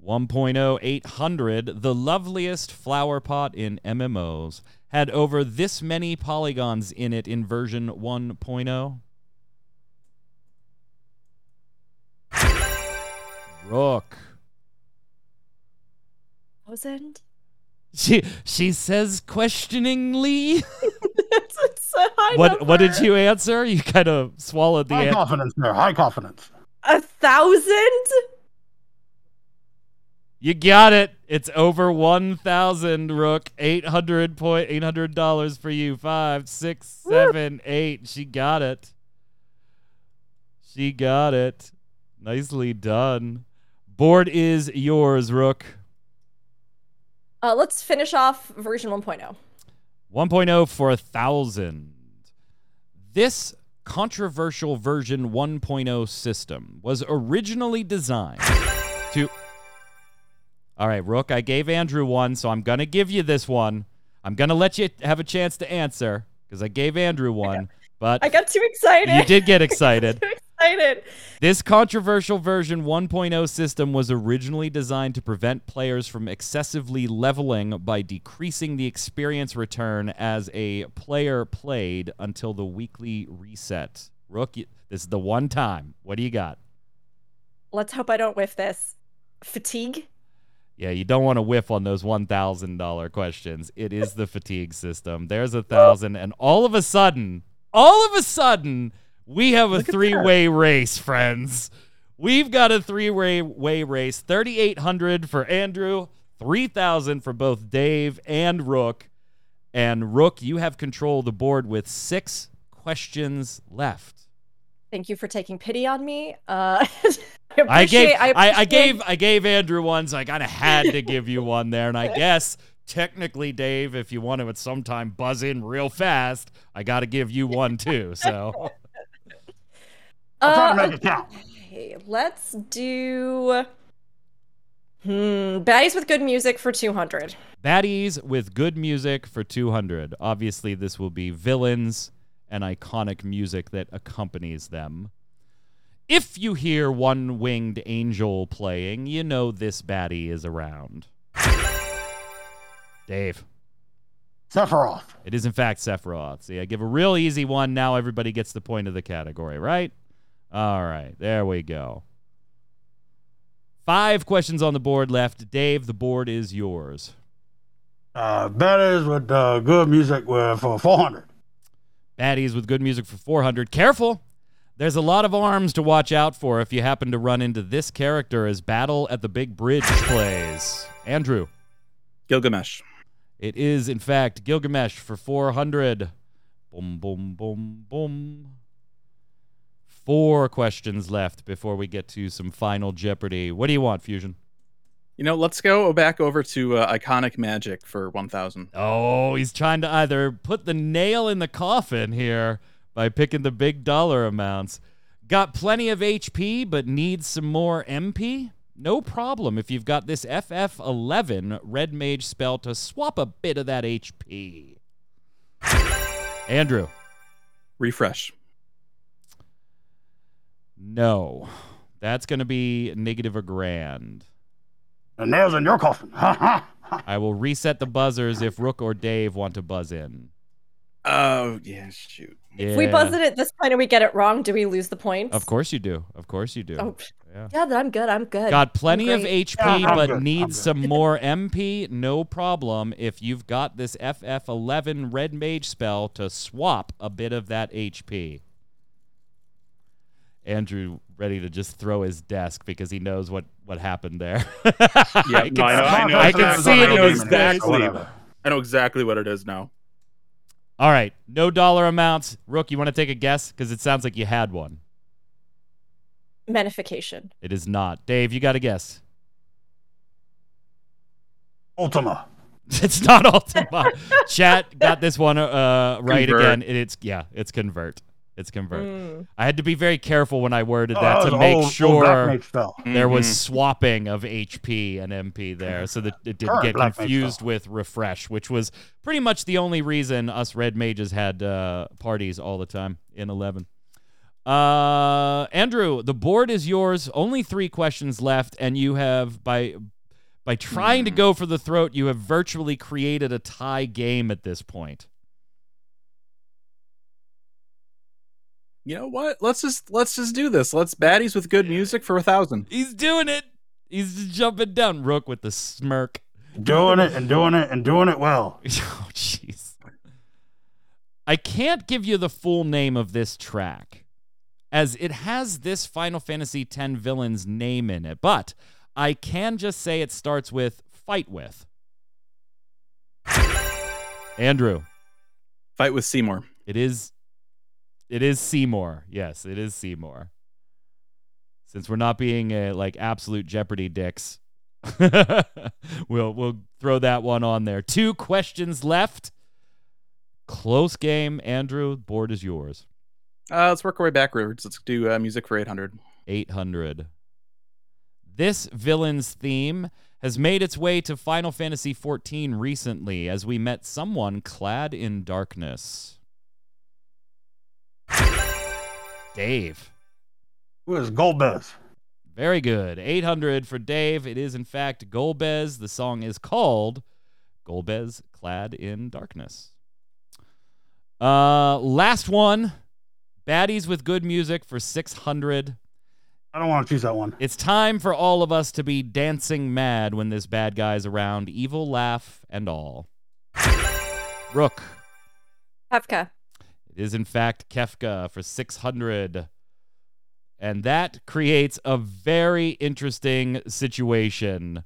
Speaker 1: 1.0 800, the loveliest flower pot in MMOs, had over this many polygons in it in version 1.0. Rook.
Speaker 3: Thousand?
Speaker 1: She she says questioningly.
Speaker 3: it's, it's a high
Speaker 1: what what did you answer? You kind of swallowed the
Speaker 4: High
Speaker 1: answer.
Speaker 4: confidence there. High confidence.
Speaker 3: A thousand?
Speaker 1: You got it. It's over one thousand, Rook. Eight hundred point eight hundred dollars for you. Five, six, seven, eight. She got it. She got it. Nicely done. Board is yours, Rook.
Speaker 3: Uh, let's finish off version oh. 1.0.
Speaker 1: 1.0 for a thousand. This controversial version 1.0 system was originally designed to. All right, Rook, I gave Andrew one, so I'm going to give you this one. I'm going to let you have a chance to answer because I gave Andrew one, but
Speaker 3: I got too excited.
Speaker 1: you did get excited.
Speaker 3: Excited.
Speaker 1: This controversial version 1.0 system was originally designed to prevent players from excessively leveling by decreasing the experience return as a player played until the weekly reset. Rook, this is the one time. What do you got?
Speaker 3: Let's hope I don't whiff this. Fatigue?
Speaker 1: Yeah, you don't want to whiff on those $1,000 questions. It is the fatigue system. There's a thousand, and all of a sudden, all of a sudden, we have a
Speaker 2: Look at that.
Speaker 1: three way race, friends. We've got a three way way race 3,800 for Andrew, 3,000 for both Dave and Rook. And Rook, you have control of the board with six questions left.
Speaker 3: Thank you for taking pity on me. Uh, I,
Speaker 1: I gave
Speaker 3: appreciate-
Speaker 1: I, I, gave I gave Andrew one, so I kind of had to give you one there. And I guess technically, Dave, if you want to at some time buzz in real fast, I got to give you one too. So
Speaker 4: I'll try to
Speaker 3: Uh,
Speaker 4: make it count.
Speaker 3: Okay, let's do. Hmm, baddies with good music for 200.
Speaker 1: baddies with good music for 200. Obviously, this will be villains and iconic music that accompanies them. If you hear One Winged Angel playing, you know this baddie is around. Dave.
Speaker 4: Sephiroth.
Speaker 1: It is, in fact, Sephiroth. See, I give a real easy one. Now everybody gets the point of the category, right? All right, there we go. Five questions on the board left. Dave, the board is yours.
Speaker 4: Uh, baddies with uh, good music with for 400.
Speaker 1: Baddies with good music for 400. Careful! There's a lot of arms to watch out for if you happen to run into this character as Battle at the Big Bridge plays. Andrew.
Speaker 2: Gilgamesh.
Speaker 1: It is, in fact, Gilgamesh for 400. Boom, boom, boom, boom. Four questions left before we get to some final Jeopardy. What do you want, Fusion?
Speaker 2: You know, let's go back over to uh, Iconic Magic for 1,000.
Speaker 1: Oh, he's trying to either put the nail in the coffin here by picking the big dollar amounts. Got plenty of HP, but needs some more MP? No problem if you've got this FF11 Red Mage spell to swap a bit of that HP. Andrew.
Speaker 2: Refresh.
Speaker 1: No. That's going to be negative a grand.
Speaker 4: The nails in your coffin. Ha ha. ha.
Speaker 1: I will reset the buzzers if Rook or Dave want to buzz in.
Speaker 2: Oh, yeah, shoot.
Speaker 3: If we buzz it at this point and we get it wrong, do we lose the points?
Speaker 1: Of course you do. Of course you do.
Speaker 3: Oh,
Speaker 1: Yeah.
Speaker 3: yeah, then I'm good. I'm good.
Speaker 1: Got plenty of. HP,
Speaker 4: Yeah,
Speaker 1: but
Speaker 4: good, I'm
Speaker 1: needs some more MP. No problem if you've got this FF11 Red Mage spell to swap a bit of that HP. Andrew ready to just throw his desk because he knows what, what happened there.
Speaker 2: Yeah,
Speaker 1: I
Speaker 2: no, I know, I know,
Speaker 1: I can see it
Speaker 2: I
Speaker 1: in
Speaker 2: know
Speaker 1: his
Speaker 2: exactly. I know exactly what it is now.
Speaker 1: All right, no dollar amounts. Rook, you want to take a guess? Because it sounds like you had one.
Speaker 3: Menification.
Speaker 1: It is not. Dave, you got to guess.
Speaker 4: Ultima.
Speaker 1: It's not Ultima. Chat got this one uh, right
Speaker 2: Convert.
Speaker 1: again. It's yeah, it's convert. It's convert.
Speaker 3: Mm.
Speaker 1: I had to be very careful when I worded
Speaker 4: Oh,
Speaker 1: that
Speaker 4: was
Speaker 1: to make
Speaker 4: old- old
Speaker 1: sure
Speaker 4: Black Mage spell.
Speaker 1: there was
Speaker 2: Mhm.
Speaker 1: swapping of HP and MP there, so that it didn't
Speaker 4: Current
Speaker 1: get confused with refresh, which was pretty much the only reason us red mages had uh, parties all the time in eleven. Uh, Andrew, the board is yours. Only three questions left, and you have by by trying to go for the throat, you have virtually created a tie game at this point.
Speaker 2: You know what? Let's just let's just do this. Let's baddies with good music for a thousand.
Speaker 1: He's doing it. He's jumping down. Rook with the smirk.
Speaker 4: Doing it and doing it and doing it well.
Speaker 1: Oh, jeez. I can't give you the full name of this track, as it has this Final Fantasy X villain's name in it, but I can just say it starts with fight with. Andrew,
Speaker 2: Fight with Seymour.
Speaker 1: it is it is Seymour. Yes, it is Seymour. Since we're not being uh, like absolute Jeopardy dicks, we'll we'll throw that one on there. Two questions left. Close game, Andrew. Board is yours.
Speaker 2: Uh, let's work our way backwards. Let's do uh, music for 800.
Speaker 1: 800. This villain's theme has made its way to Final Fantasy XIV recently as we met someone clad in darkness. Dave.
Speaker 4: Who is Golbez?
Speaker 1: Very good. 800 for Dave. It is, in fact, Golbez. The song is called Golbez Clad in Darkness. Uh, last one. Baddies with good music for 600.
Speaker 4: I don't want to choose that one.
Speaker 1: It's time for all of us to be dancing mad when this bad guy's around. Evil laugh and all. Rook.
Speaker 3: Kefka.
Speaker 1: Is, in fact, Kefka for 600. And that creates a very interesting situation.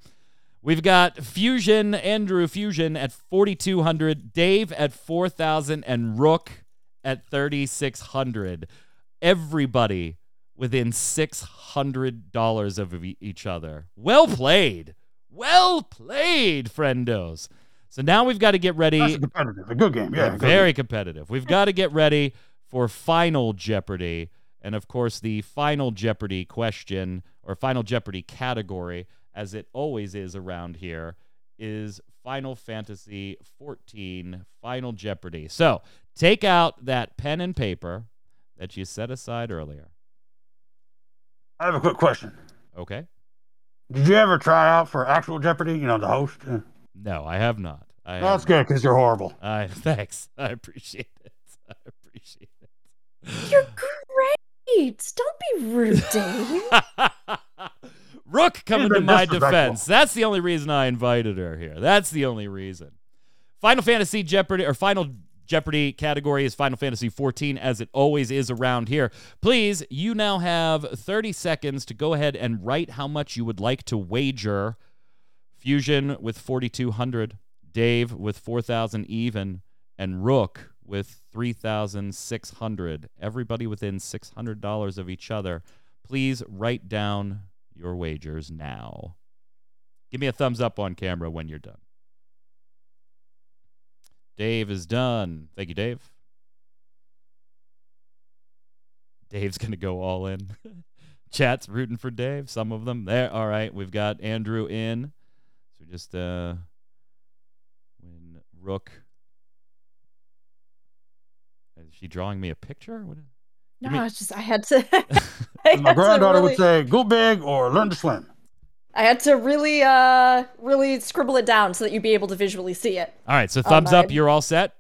Speaker 1: We've got Fusion, Andrew Fusion at 4,200, Dave at 4,000, and Rook at 3,600. Everybody within $600 of each other. Well played. Well played, friendos. So now we've got to get ready.
Speaker 4: That's competitive. A good game. Yeah. Good
Speaker 1: very competitive. We've got to get ready for Final Jeopardy. And of course, the Final Jeopardy question or Final Jeopardy category, as it always is around here, is Final Fantasy 14 Final Jeopardy. So take out that pen and paper that you set aside earlier.
Speaker 4: I have a quick question.
Speaker 1: Okay?
Speaker 4: Did you ever try out for actual Jeopardy? You know, the host? Uh,
Speaker 1: No, I have not. I
Speaker 4: That's good because you're horrible.
Speaker 1: I thanks. I appreciate it. I appreciate it.
Speaker 3: You're great. Don't be rude, Dave.
Speaker 1: Rook coming to my defense. That's the only reason I invited her here. That's the only reason. Final Fantasy Jeopardy or Final Jeopardy category is Final Fantasy 14 as it always is around here. Please, you now have 30 seconds to go ahead and write how much you would like to wager. Fusion with 4200, Dave with 4000 even, and Rook with 3600. Everybody within $600 of each other. Please write down your wagers now. Give me a thumbs up on camera when you're done. Dave is done. Thank you, Dave. Dave's going to go all in. Chat's rooting for Dave. Some of them there. All right, we've got Andrew in. So just uh when Rook is she drawing me a picture? What is-
Speaker 3: No,
Speaker 1: Give me-
Speaker 3: it's just I had to. I
Speaker 4: my
Speaker 3: had to
Speaker 4: granddaughter
Speaker 3: really,
Speaker 4: would say, "Go big or learn to swim."
Speaker 3: I had to really, uh, really scribble it down so that you'd be able to visually see it.
Speaker 1: All right, so
Speaker 3: Oh,
Speaker 1: thumbs up,
Speaker 3: mine.
Speaker 1: you're all set?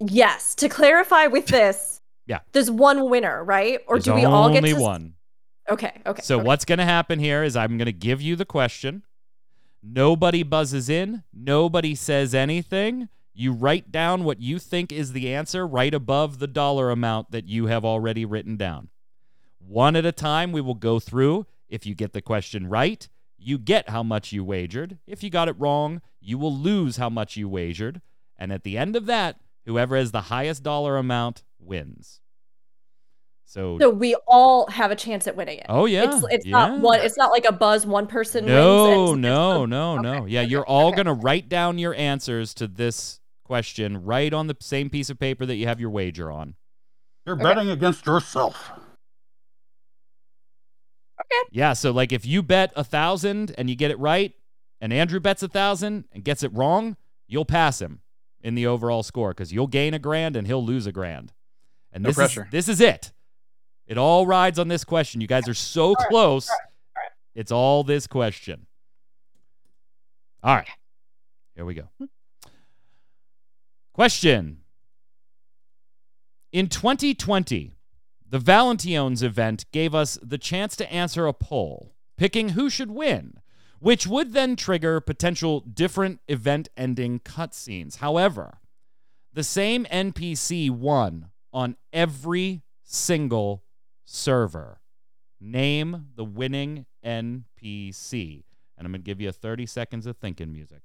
Speaker 3: Yes. To clarify with this.
Speaker 1: Yeah.
Speaker 3: There's one winner, right? Or
Speaker 1: There's
Speaker 3: do we all get
Speaker 1: only
Speaker 3: to?
Speaker 1: one.
Speaker 3: Okay. Okay.
Speaker 1: So
Speaker 3: okay.
Speaker 1: what's going to happen here is I'm going to give you the question. Nobody buzzes in. Nobody says anything. You write down what you think is the answer right above the dollar amount that you have already written down. One at a time, we will go through. If you get the question right, you get how much you wagered. If you got it wrong, you will lose how much you wagered. And at the end of that, whoever has the highest dollar amount wins. So,
Speaker 3: So we all have a chance at winning it.
Speaker 1: oh yeah,
Speaker 3: It's it's
Speaker 1: yeah.
Speaker 3: not one. It's not like a buzz. One person
Speaker 1: No,
Speaker 3: wins. and-
Speaker 1: no, no,
Speaker 3: okay,
Speaker 1: no. Yeah,
Speaker 3: okay,
Speaker 1: you're all
Speaker 3: okay.
Speaker 1: going to write down your answers to this question right on the same piece of paper that you have your wager on.
Speaker 4: You're
Speaker 3: Okay.
Speaker 4: betting against yourself. Okay.
Speaker 1: Yeah, so like if you bet a thousand and you get it right, and Andrew bets a thousand and gets it wrong, you'll pass him in the overall score because you'll gain a grand and he'll lose a grand. And
Speaker 2: No
Speaker 1: this
Speaker 2: pressure.
Speaker 1: is this is it. It all rides on this question. You guys are so close.
Speaker 3: right.
Speaker 1: It's all this question. All right. Here we go. Question. In 2020, the Valentione's event gave us the chance to answer a poll, picking who should win, which would then trigger potential different event ending cutscenes. However, the same NPC won on every single server. Name the winning NPC. And I'm going to give you 30 seconds of thinking music.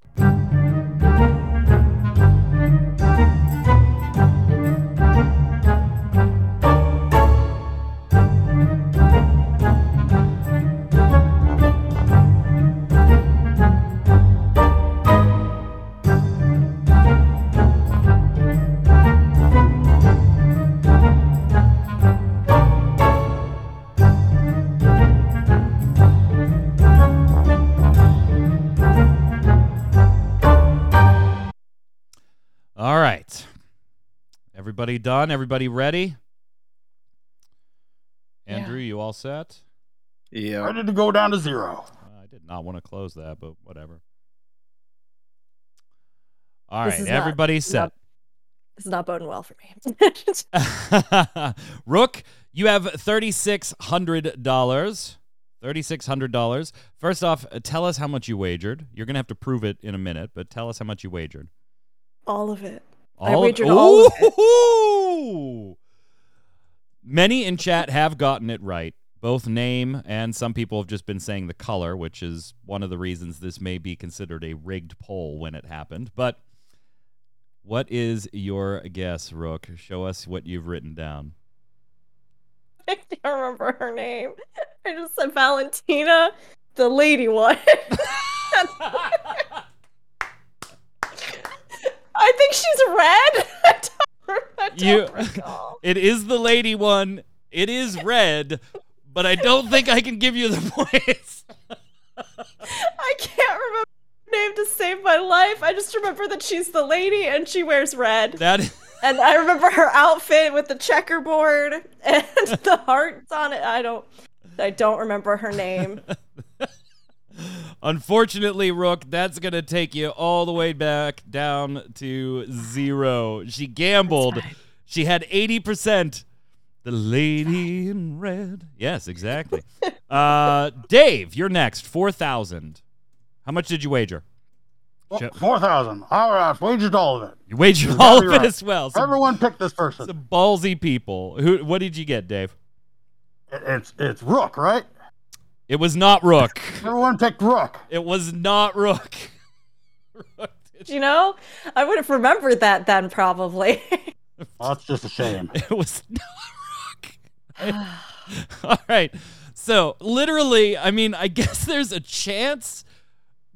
Speaker 1: Everybody done? Everybody ready?
Speaker 3: Yeah.
Speaker 1: Andrew, you all set?
Speaker 2: Yeah.
Speaker 4: Ready to go down to zero.
Speaker 1: Uh, I did not want to close that, but whatever. All
Speaker 3: This
Speaker 1: right,
Speaker 3: is not-
Speaker 1: everybody set.
Speaker 3: not- This is not boding well for me.
Speaker 1: Rook, you have $3,600. $3,600. First off, uh, tell us how much you wagered. You're going to have to prove it in a minute, but tell us how much you wagered.
Speaker 3: all of it. I
Speaker 1: of-
Speaker 3: wagered all of it.
Speaker 1: Ooh! Many in chat have gotten it right, both name and some people have just been saying the color, which is one of the reasons this may be considered a rigged poll when it happened. But what is your guess, Rook? Show us what you've written down.
Speaker 3: I can't remember her name. I just said Valentina, the lady one. I think she's red. I don't, I don't
Speaker 1: You- It is the lady one. It is red, but I don't think I can give you the points.
Speaker 3: I can't remember her name to save my life. I just remember that she's the lady and she wears red.
Speaker 1: That
Speaker 3: And I remember her outfit with the checkerboard and the hearts on it. I don't I don't remember her name.
Speaker 1: Unfortunately, Rook, that's going to take you all the way back down to zero. She gambled. She had 80%. The lady in red. Yes, exactly. uh, Dave, you're next. 4,000. How much did you wager? Shut-
Speaker 4: Four thousand. All right, wagered all of it.
Speaker 1: You wagered
Speaker 4: You're
Speaker 1: all of
Speaker 4: exactly
Speaker 1: it
Speaker 4: right.
Speaker 1: as well. Some,
Speaker 4: Everyone picked this person.
Speaker 1: some ballsy people. Who? What did you get, Dave?
Speaker 4: It- It's it's Rook, right?
Speaker 1: It was not Rook.
Speaker 4: Everyone picked Rook.
Speaker 1: It was not Rook. Rook
Speaker 3: You know, I would have remembered that then probably.
Speaker 4: Well, that's just a shame.
Speaker 1: It was not Rook. All right. So, literally, I mean, I guess there's a chance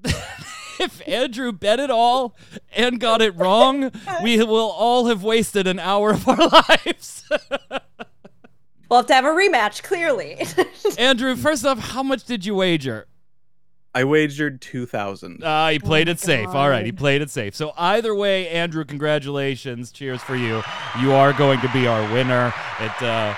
Speaker 1: that if Andrew bet it all and got it wrong, we will all have wasted an hour of our lives.
Speaker 3: We'll have to have a rematch, clearly.
Speaker 1: Andrew, first off, how much did you wager?
Speaker 2: I wagered two thousand.
Speaker 1: Uh, he played
Speaker 3: my
Speaker 1: it safe. All right, he played it safe. So either way, Andrew, congratulations. Cheers for you. You are going to be our winner. It uh,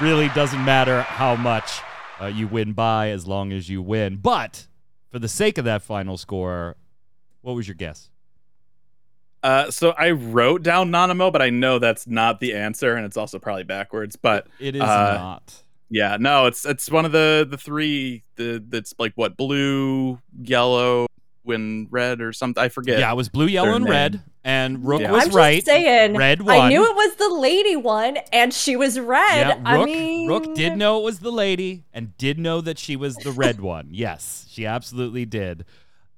Speaker 1: really doesn't matter how much uh, you win by as long as you win. But for the sake of that final score, what was your guess?
Speaker 2: Uh, so I wrote down Nanamo, but I know that's not the answer, and it's also probably backwards. But
Speaker 1: It is
Speaker 2: Uh,
Speaker 1: not.
Speaker 2: yeah, no, it's it's one of the the three the that's like what blue, yellow, when red or something. I forget.
Speaker 1: Yeah, it was blue, yellow, and
Speaker 2: name.
Speaker 1: red. And Rook
Speaker 2: Yeah.
Speaker 1: was
Speaker 3: I'm just
Speaker 1: right.
Speaker 3: saying.
Speaker 1: Red
Speaker 3: one.
Speaker 1: I
Speaker 3: knew it was the lady one, and she was red.
Speaker 1: Yeah, Rook,
Speaker 3: I mean,
Speaker 1: Rook did know it was the lady and did know that she was the red one. Yes, she absolutely did.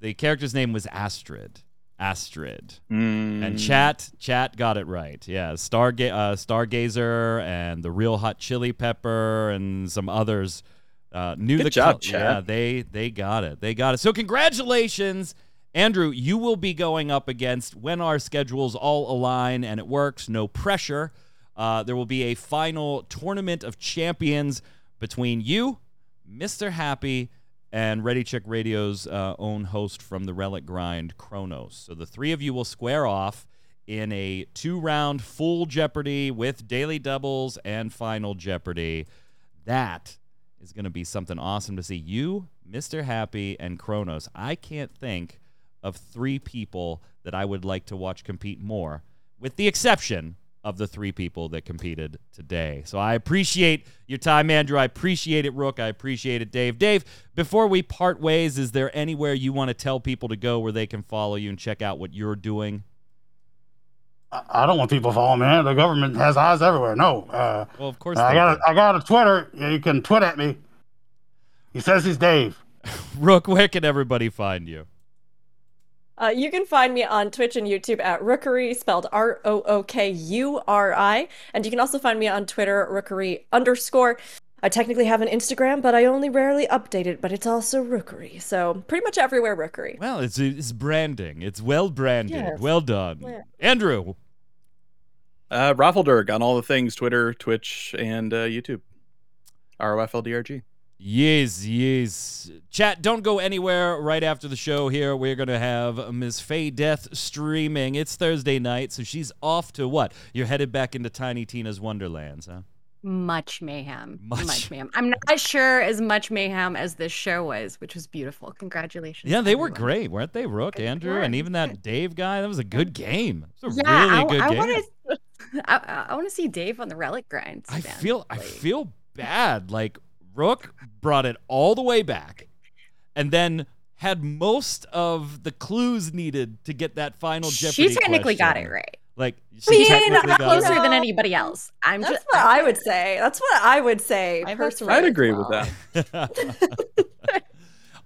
Speaker 1: The character's name was Astrid. Astrid.
Speaker 2: Mm.
Speaker 1: And chat, chat got it right. Yeah, Starga- uh, Stargazer and the Real Hot Chili Pepper and some others uh, knew
Speaker 2: Good
Speaker 1: the
Speaker 2: job, chat.
Speaker 1: Yeah, they they got it. They got it. So congratulations, Andrew. You will be going up against when our schedules all align and it works. No pressure. Uh, there will be a final tournament of champions between you, Mr. Happy, and Ready Check Radio's uh, own host from the Relic Grind, Kronos. So the three of you will square off in a two round full Jeopardy with daily doubles and final Jeopardy. That is going to be something awesome to see. You, Mr. Happy, and Kronos. I can't think of three people that I would like to watch compete more, with the exception of the three people that competed today. So I appreciate your time, Andrew. I appreciate it, Rook. I appreciate it, Dave. Dave, before we part ways, is there anywhere you want to tell people to go where they can follow you and check out what you're doing?
Speaker 4: I, don't want people following me. The government has eyes everywhere. No. Uh,
Speaker 1: Well, of course.
Speaker 4: I got a, I got a Twitter. Yeah, You can tweet at me. He says he's Dave.
Speaker 1: Rook, where can everybody find you?
Speaker 3: Uh, you can find me on Twitch and YouTube at Rookuri, spelled R O O K U R I. And you can also find me on Twitter, Rookuri underscore. I technically have an Instagram, but I only rarely update it, but it's also Rookuri. So pretty much everywhere Rookuri.
Speaker 1: Well, it's it's branding. It's well branded.
Speaker 3: Yes.
Speaker 1: Well done,
Speaker 3: Yeah.
Speaker 1: Andrew.
Speaker 2: Uh, Raffledurg on all the things Twitter, Twitch, and uh, YouTube. ROFLDRG.
Speaker 1: Yes, yes. Chat, don't go anywhere right after the show here. We're going to have Miss Faye Death streaming. It's Thursday night, so she's off to what? You're headed back into Tiny Tina's Wonderlands, huh?
Speaker 5: Much mayhem.
Speaker 1: Much.
Speaker 5: Much. mayhem. I'm not sure as much mayhem as this show was, which was beautiful. Congratulations.
Speaker 1: Yeah, they were
Speaker 5: everyone.
Speaker 1: great, weren't they? Rook,
Speaker 5: They
Speaker 1: Andrew, and even that Dave guy. That was a good game. It was a
Speaker 5: Yeah,
Speaker 1: really
Speaker 5: I,
Speaker 1: good
Speaker 5: I
Speaker 1: game.
Speaker 5: want to. I, I want to see Dave on the relic grind.
Speaker 1: I feel I feel bad. Like Rook brought it all the way back, and then had most of the clues needed to get that final Jeopardy.
Speaker 5: She technically got it right.
Speaker 1: Like
Speaker 3: I
Speaker 1: she
Speaker 3: mean,
Speaker 1: technically got it
Speaker 5: Closer
Speaker 1: right.
Speaker 5: than anybody else. I'm
Speaker 3: That's
Speaker 5: just.
Speaker 3: what I would say. That's what I would say
Speaker 5: I
Speaker 3: personally,
Speaker 2: I'd
Speaker 5: as
Speaker 2: agree with that.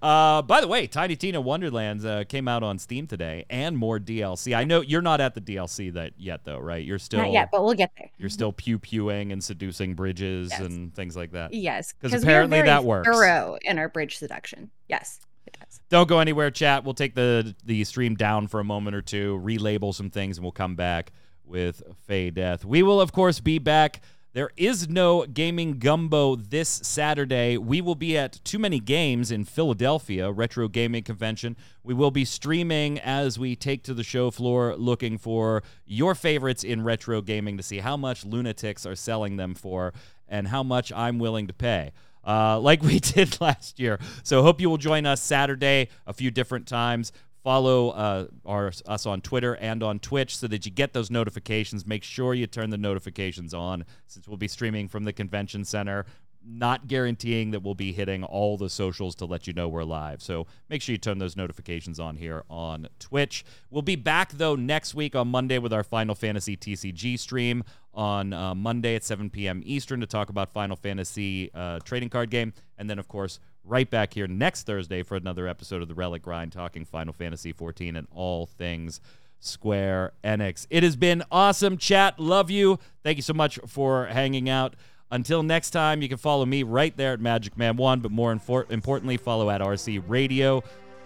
Speaker 1: uh, by the way, Tiny Tina Wonderlands uh, came out on Steam today, and more DLC. I know you're not at the DLC that yet, though, right? You're still
Speaker 5: Not yet, but we'll get there.
Speaker 1: you're still pew pewing and seducing bridges
Speaker 5: Yes.
Speaker 1: and things like that.
Speaker 5: Yes,
Speaker 1: 'Cause
Speaker 5: we are
Speaker 1: apparently
Speaker 5: very
Speaker 1: that works.
Speaker 5: Thorough in our bridge seduction. Yes, it does.
Speaker 1: Don't go anywhere, chat. We'll take the the stream down for a moment or two, relabel some things, and we'll come back with Fey Death. We will, of course, be back. There is no gaming gumbo this Saturday. We will be at Too Many Games in Philadelphia, Retro Gaming Convention. We will be streaming as we take to the show floor looking for your favorites in retro gaming to see how much lunatics are selling them for and how much I'm willing to pay. uh, like we did last year. So hope you will join us Saturday a few different times. Follow uh, our, us on Twitter and on Twitch so that you get those notifications. Make sure you turn the notifications on since we'll be streaming from the convention center not guaranteeing that we'll be hitting all the socials to let you know we're live. So make sure you turn those notifications on here on Twitch. We'll be back, though, next week on Monday with our Final Fantasy TCG stream on uh, Monday at 7 p.m. Eastern to talk about Final Fantasy uh, trading card game. And then, of course, right back here next Thursday for another episode of The Relic Grind talking Final Fantasy 14 and all things. Square Enix. It has been awesome, chat. Love you. Thank you so much for hanging out. Until next time, you can follow me right there at Magic Man One, but more infor- importantly, follow at RC Radio,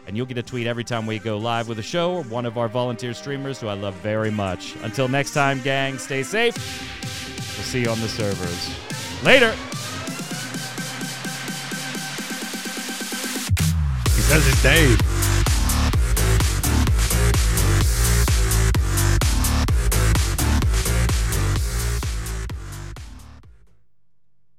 Speaker 1: and you'll get a tweet every time we go live with a show or one of our volunteer streamers who I love very much. Until next time, gang, stay safe. We'll see you on the servers. Later.
Speaker 4: Cousin Dave.